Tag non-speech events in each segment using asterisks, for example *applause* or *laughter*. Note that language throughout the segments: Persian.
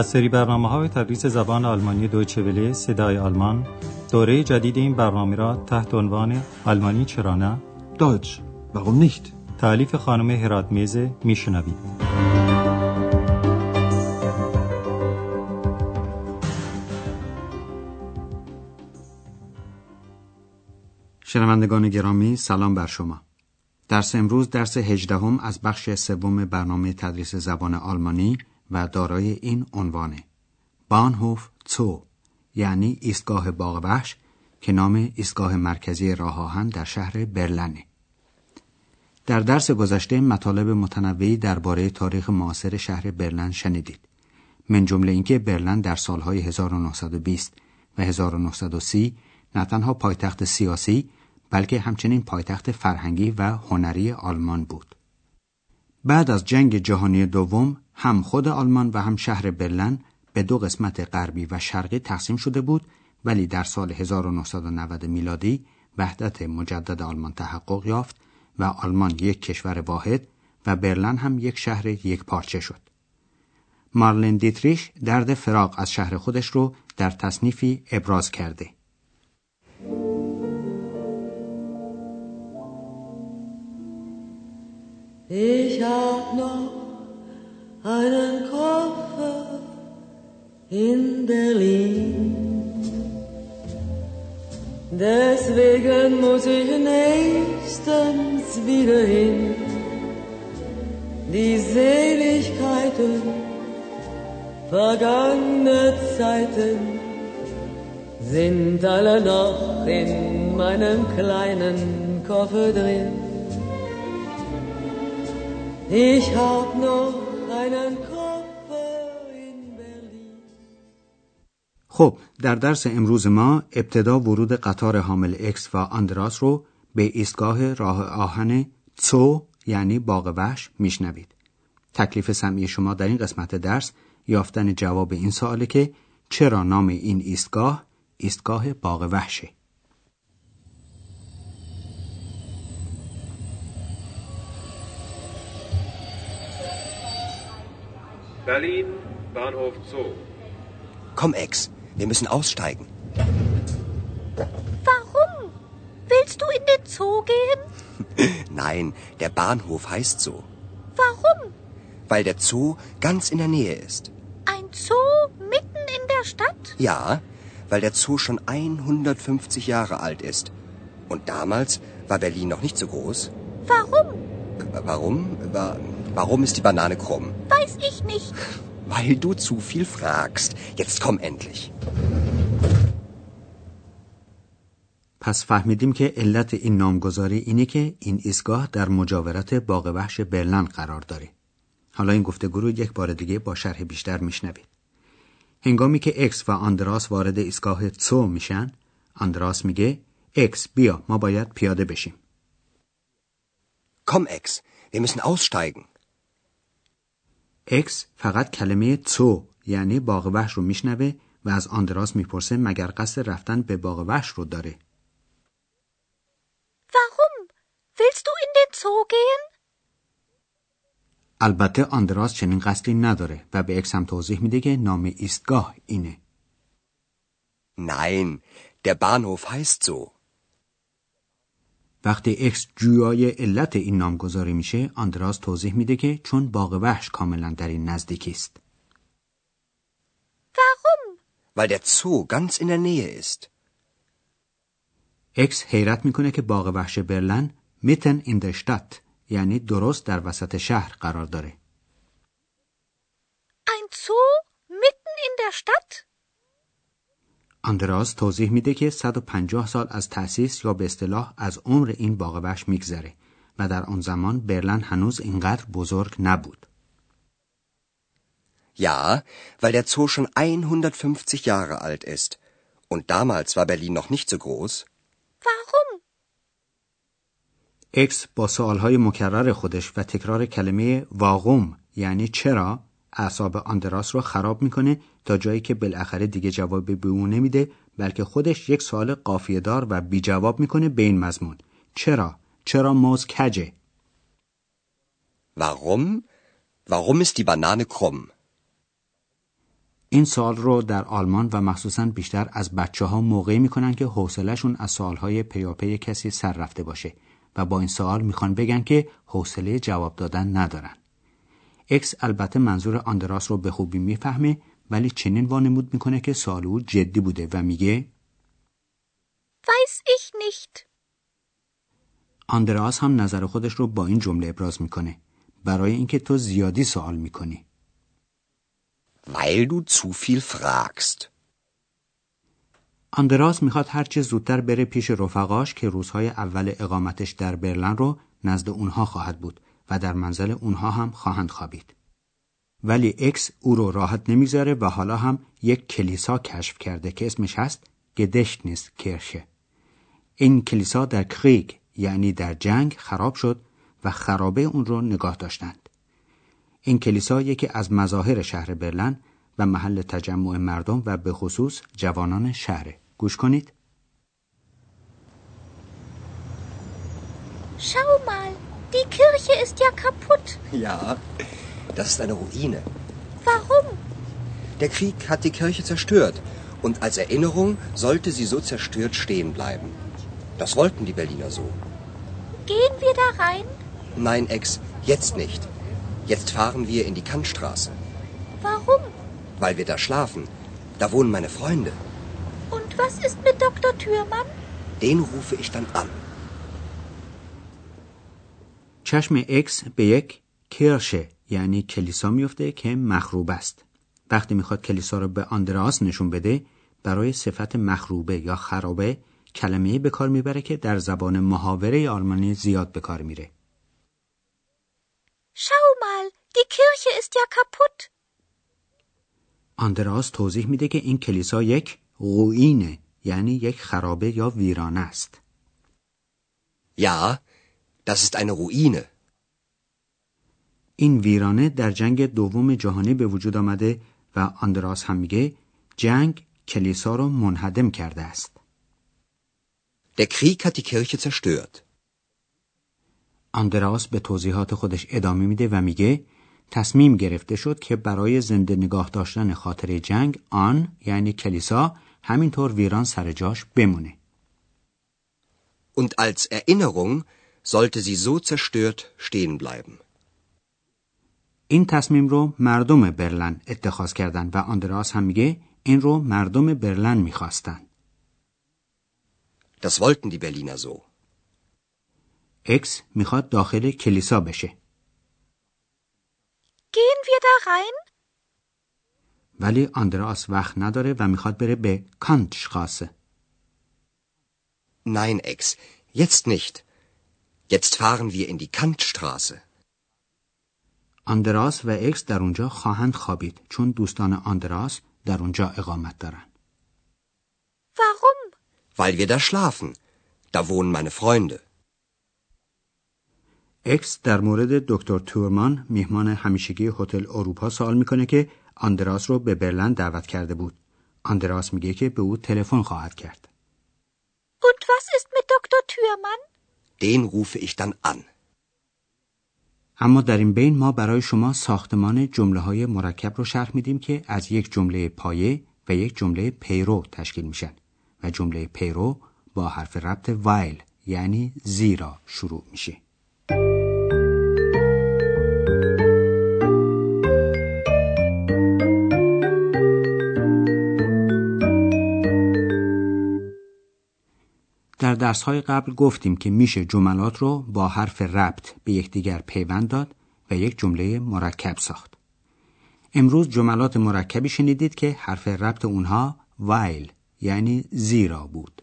از سری برنامه های تدریس زبان آلمانی دویچه وله صدای آلمان دوره جدید این برنامه را تحت عنوان آلمانی چرا نه Deutsch. Warum nicht? تعلیف خانم هرات میزه میشنوید شنوندگان گرامی سلام بر شما درس امروز درس هجدهم از بخش سوم برنامه تدریس زبان آلمانی و دارای این عنوانه. بانهوف تو یعنی ایستگاه باغ وحش که نام ایستگاه مرکزی راه آهن در شهر برلنه. در درس گذشته مطالب متنوعی درباره تاریخ معاصر شهر برلن شنیدید. من جمله اینکه برلن در سالهای 1920 و 1930 نه تنها پایتخت سیاسی بلکه همچنین پایتخت فرهنگی و هنری آلمان بود. بعد از جنگ جهانی دوم هم خود آلمان و هم شهر برلن به دو قسمت غربی و شرقی تقسیم شده بود ولی در سال 1990 میلادی وحدت مجدد آلمان تحقق یافت و آلمان یک کشور واحد و برلن هم یک شهر یک پارچه شد. مارلن دیتریش درد فراق از شهر خودش رو در تصنیفی ابراز کرده. Ich hab noch einen Koffer in Berlin. Deswegen muss ich nächstens wieder hin. Die Seligkeiten vergangener Zeiten sind alle noch in meinem kleinen Koffer drin. Ich hab noch einen Koffer in Berlin. خب در درس امروز ما ابتدا ورود قطار حامل اکس و آندراس رو به ایستگاه راه آهن تسو یعنی باغ وحش میشنوید. تکلیف سمعی شما در این قسمت درس یافتن جواب این سواله که چرا نام این ایستگاه ایستگاه باغ وحشه؟ Berlin, Bahnhof Zoo. Komm, Ex, wir müssen aussteigen. Warum? Willst du in den Zoo gehen? *laughs* Nein, der Bahnhof heißt so. Warum? Weil der Zoo ganz in der Nähe ist. Ein Zoo mitten in der Stadt? Ja, weil der Zoo schon 150 Jahre alt ist. Und damals war Berlin noch nicht so groß. Warum? Warum? Wa- Warum ist die Banane krumm? Weiß ich nicht. *laughs* Weil du zu viel fragst. Jetzt komm endlich. پس فهمیدیم که علت این نامگذاری اینه که این ایستگاه در مجاورت باغ وحش برلن قرار داره. حالا این گفتگو رو یک بار دیگه با شرح بیشتر میشنوید. هنگامی که اکس و آندراس وارد ایستگاه تسو میشن، آندراس میگه اکس بیا ما باید پیاده بشیم. Komm, Ex, wir müssen aussteigen. اکس فقط کلمه Zoo یعنی باغ وحش رو میشنوه و از آندراس می‌پرسه مگر قصد رفتن به باغ وحش رو داره. Warum? Willst du in den Zoo gehen? البته آندراس چنین قصدی نداره و به اکس هم توضیح میده که نام ایستگاه اینه. Nein, der Bahnhof heißt so. وقتی اکس جویای علت این نامگذاری میشه آندراس توضیح میده که چون باغ وحش کاملا در این نزدیکی است Warum? Weil der Zoo ganz in der Nähe ist. اکس حیرت می‌کنه که باغ وحش برلن mitten in der Stadt یعنی درست در وسط شهر قرار داره Ein Zoo mitten in der Stadt? آندراس توضیح میده که 150 سال از تأسیس یا به اصطلاح از عمر این باغ وحش میگذره و در آن زمان برلن هنوز اینقدر بزرگ نبود Ja, weil der Zoo schon 150 Jahre alt ist. Und damals war Berlin noch nicht so groß. Warum? اکس با سوالهای مکرر خودش و تکرار کلمه واقوم یعنی چرا اعصاب آندراس رو خراب می‌کنه تا جایی که بالاخره دیگه جواب به اون نمیده بلکه خودش یک سوال قافیه دار و بی جواب می‌کنه به این مضمون چرا چرا موز کجه Warum? Warum ist die Banane krumm? این سوال رو در آلمان و مخصوصا بیشتر از بچه ها موقعی می‌کنن که حوصلهشون از سوالهای پیاپی کسی سر رفته باشه و با این سوال می‌خوان بگن که حوصله جواب دادن ندارن. اکس البته منظور آندراس رو به خوبی می‌فهمه ولی چنین وانمود می‌کنه که سوال او جدی بوده و میگه Weiß ich nicht. آندراس هم نظر خودش رو با این جمله ابراز می‌کنه برای اینکه تو زیادی سوال می‌کنی. Weil du zu viel fragst. آندراس می‌خواد هرچه زودتر بره پیش رفقاش که روزهای اول اقامتش در برلن رو نزد اونها خواهد بود و در منزل اونها هم خواهند خوابید. ولی اکس او رو راحت نمی‌ذاره و حالا هم یک کلیسا کشف کرده که اسمش هست گدشتنیس کرشه. این کلیسا در کریگ یعنی در جنگ خراب شد و خرابه اون رو نگاه داشتند. این کلیسا یکی از مظاهر شهر برلن و محل تجمع مردم و به خصوص جوانان شهره. گوش کنید. Schau mal, die Kirche ist ja kaputt. Ja, das ist eine Ruine. Warum? Der Krieg hat die Kirche zerstört und als Erinnerung sollte sie so zerstört stehen bleiben. Das wollten die Berliner so. Gehen wir da rein? Nein, Ex, jetzt nicht. Jetzt fahren wir in die Kantstraße, Warum? weil wir da schlafen. Da wohnen meine Freunde. Und was ist mit Dr. Thürmann? Den rufe ich dann an. چشم اکس به یک کرشه یعنی کلیسا میفته که مخروب است. وقتی می‌خواد کلیسا رو به آندراس نشون بده برای صفت مخروبه یا خرابه کلمه به کار می‌بره که در زبان محاوره آلمانی زیاد به کار میره. Schau mal, die Kirche ist ja kaputt. آندراس توضیح میده که این کلیسا یک روینه یعنی یک خرابه یا ویرانه است. Ja, das ist eine Ruine. این ویرانه در جنگ دوم جهانی به وجود آمده و آندراس هم میگه جنگ کلیسا رو منهدم کرده است. Der Krieg hat die Kirche zerstört. آندراس به توضیحات خودش ادامه میده و میگه تصمیم گرفته شد که برای زنده نگاه داشتن خاطر جنگ آن یعنی کلیسا همینطور ویران سر جاش بمونه. Und als Erinnerung sollte sie so zerstört stehen bleiben. این تصمیم رو مردم برلن اتخاذ کردن و آندراس هم میگه این رو مردم برلن می‌خواستن. Das wollten die Berliner so. اکس می‌خواد داخل کلیسا بشه. Gehen wir da rein? ولی آندراس وقت نداره و می‌خواد بره به Kantstraße. Nein, Ex, jetzt nicht. Jetzt fahren wir in die Kantstraße. آندراس و اکس در اونجا خواهند خوابید چون دوستان آندراس در اونجا اقامت دارن. Warum? Weil wir da schlafen. Da wohnen meine Freunde. اکس در مورد دکتر تورمان میهمان همیشگی هتل اروپا سوال می‌کنه که آندراس رو به برلن دعوت کرده بود. آندراس میگه که به او تلفن خواهد کرد. Und was ist mit Dr. Thürmann? Den rufe ich dann an. اما در این بین ما برای شما ساختمان جمله های مرکب رو شرح میدیم که از یک جمله پایه و یک جمله پیرو تشکیل میشن و جمله پیرو با حرف ربط وایل یعنی زیرا شروع میشه. در درسهای قبل گفتیم که میشه جملات رو با حرف ربط به یکدیگر پیوند داد و یک جمله مرکب ساخت. امروز جملات مرکبی شنیدید که حرف ربط اونها وایل یعنی زیرا بود.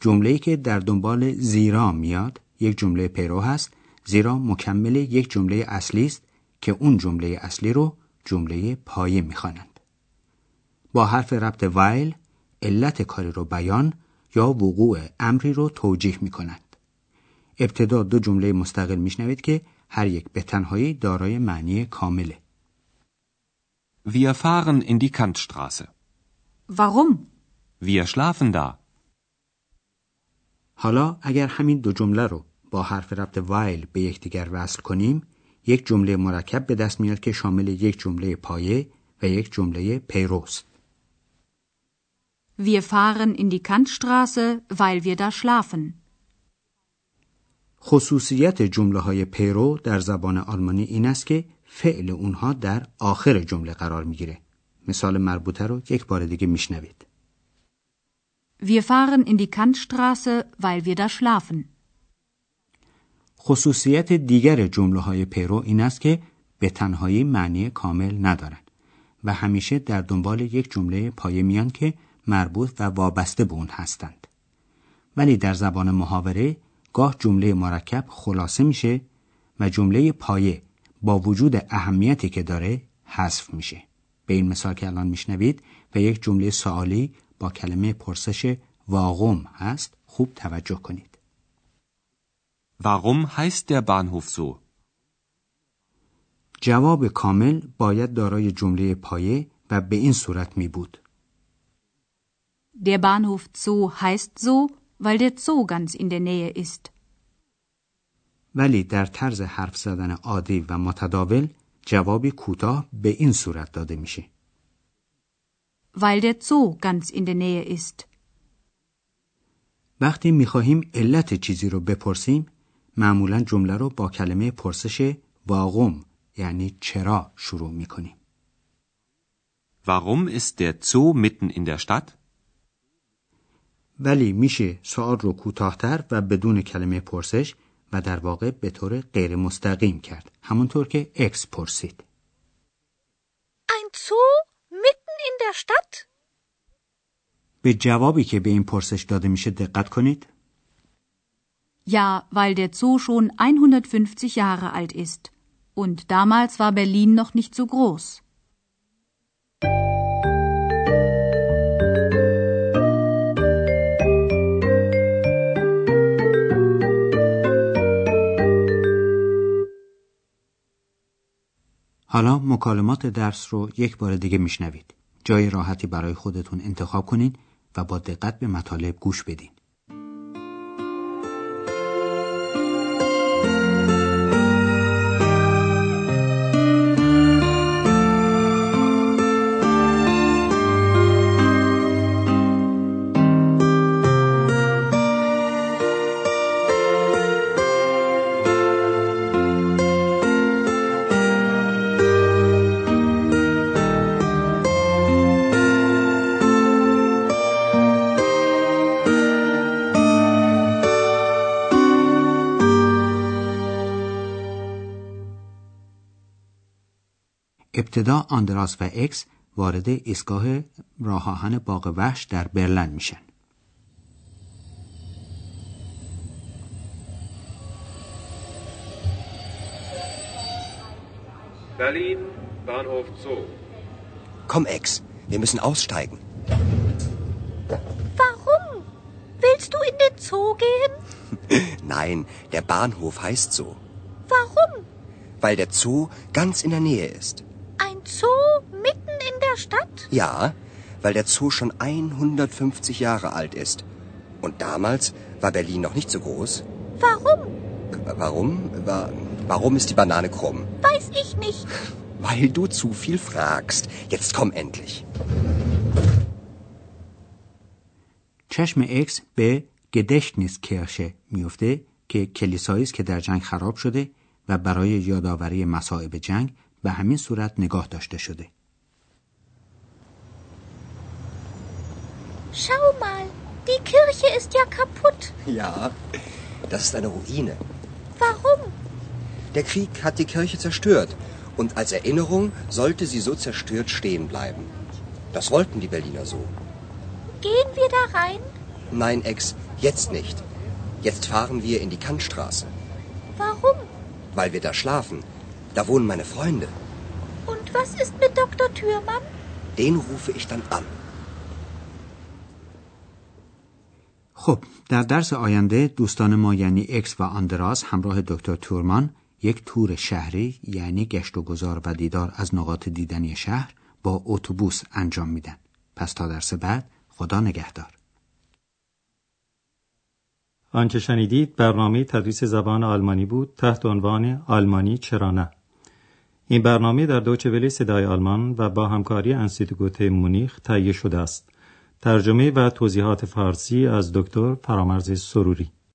جمله‌ای که در دنبال زیرا میاد یک جمله پیرو هست زیرا مکمل یک جمله اصلی است که اون جمله اصلی رو جمله پایه می‌خوانند. با حرف ربط وایل علت کاری رو بیان یا وقوع امری رو توجیه می کنند. ابتدا دو جمله مستقل میشنوید که هر یک به تنهایی دارای معنی کامله. Wir fahren in die Kantstraße. Warum? Wir schlafen da. حالا اگر همین دو جمله رو با حرف ربط وایل به یکدیگر وصل کنیم یک جمله مرکب به دست میاد که شامل یک جمله پایه و یک جمله پیروست. Wir fahren in die Kantstraße, weil wir da schlafen. خصوصیت جمله های پیرو در زبان آلمانی این است که فعل اونها در آخر جمله قرار می‌گیره. مثال مربوطه رو یک بار دیگه میشنوید. Wir fahren in die Kantstraße, weil wir da schlafen. خصوصیت دیگر جمله های پیرو این است که به تنهایی معنی کامل ندارند و همیشه در دنبال یک جمله پایه میان که مربوط و وابسته به اون هستند. ولی در زبان محاوره گاه جمله مرکب خلاصه میشه و جمله پایه با وجود اهمیتی که داره حذف میشه. به این مثال که الان میشنوید و یک جمله سوالی با کلمه پرسش واقوم هست خوب توجه کنید. Warum heißt der Bahnhof so? جواب کامل باید دارای جمله پایه و به این صورت می بود. Der Bahnhof Zoo heißt so, weil der Zoo ganz in der Nähe ist. ولی در طرز حرف زدن عادی و متداول جوابی کوتاه به این صورت داده میشه. Weil der Zoo ganz in der Nähe ist. وقتی می‌خواهیم علت چیزی رو بپرسیم معمولا جمله رو با کلمه پرسش واقوم یعنی چرا شروع می‌کنیم. Warum ist der Zoo mitten in der Stadt? ولی میشه سوال رو کوتاهتر و بدون کلمه پرسش و در واقع به طور غیر مستقیم کرد. همونطور که اکس پرسید. Ein Zoo mitten in der Stadt? به جوابی که به این پرسش داده میشه دقت کنید. Ja, weil der Zoo schon 150 Jahre alt ist. Und damals war Berlin noch nicht so groß. حالا مکالمات درس رو یک بار دیگه میشنوید. جای راحتی برای خودتون انتخاب کنین و با دقت به مطالب گوش بدین. ابتدا آندراس و اکس وارد ایستگاه راه آهن باغ وحش در برلن میشن. Berlin, Bahnhof Zoo. Komm, Ex, wir müssen aussteigen. Warum? Willst du in den Zoo gehen? Nein, der Bahnhof heißt so. Warum? Weil der Zoo ganz in der Nähe ist. Ein Zoo mitten in der Stadt? Ja, weil der Zoo schon 150 Jahre alt ist. Und damals war Berlin noch nicht so groß. Warum? Äh, Warum? Wa- Warum ist die Banane krumm? Weiß ich nicht. *laughs* Weil du zu viel fragst. Jetzt komm endlich. چشم اکس به گدشتنیس کرشه میفته که کلیسایی است که در جنگ خراب شده و برای یادآوری مصائب جنگ به همین صورت نگاه داشته شده. Schau mal, die Kirche ist ja kaputt. Ja, das ist eine Ruine. Warum? Der Krieg hat die Kirche zerstört. Und als Erinnerung sollte sie so zerstört stehen bleiben. Das wollten die Berliner so. Gehen wir da rein? Nein, Ex, jetzt nicht. Jetzt fahren wir in die Kantstraße. Warum? Weil wir da schlafen. Da wohnen meine Freunde. Und was ist mit Dr. Thürmann? Den rufe ich dann an. خب در درس آینده دوستان ما یعنی اکس و آندراس همراه دکتر تورمان یک تور شهری یعنی گشت و گذار و دیدار از نقاط دیدنی شهر با اتوبوس انجام میدن. پس تا درس بعد خدا نگهدار. آنچه شنیدید برنامه تدریس زبان آلمانی بود تحت عنوان آلمانی چرا نه این برنامه در دوچه ولی صدای آلمان و با همکاری انسیتگوت مونیخ تهیه شده است. ترجمه و توضیحات فارسی از دکتر فرامرز سروری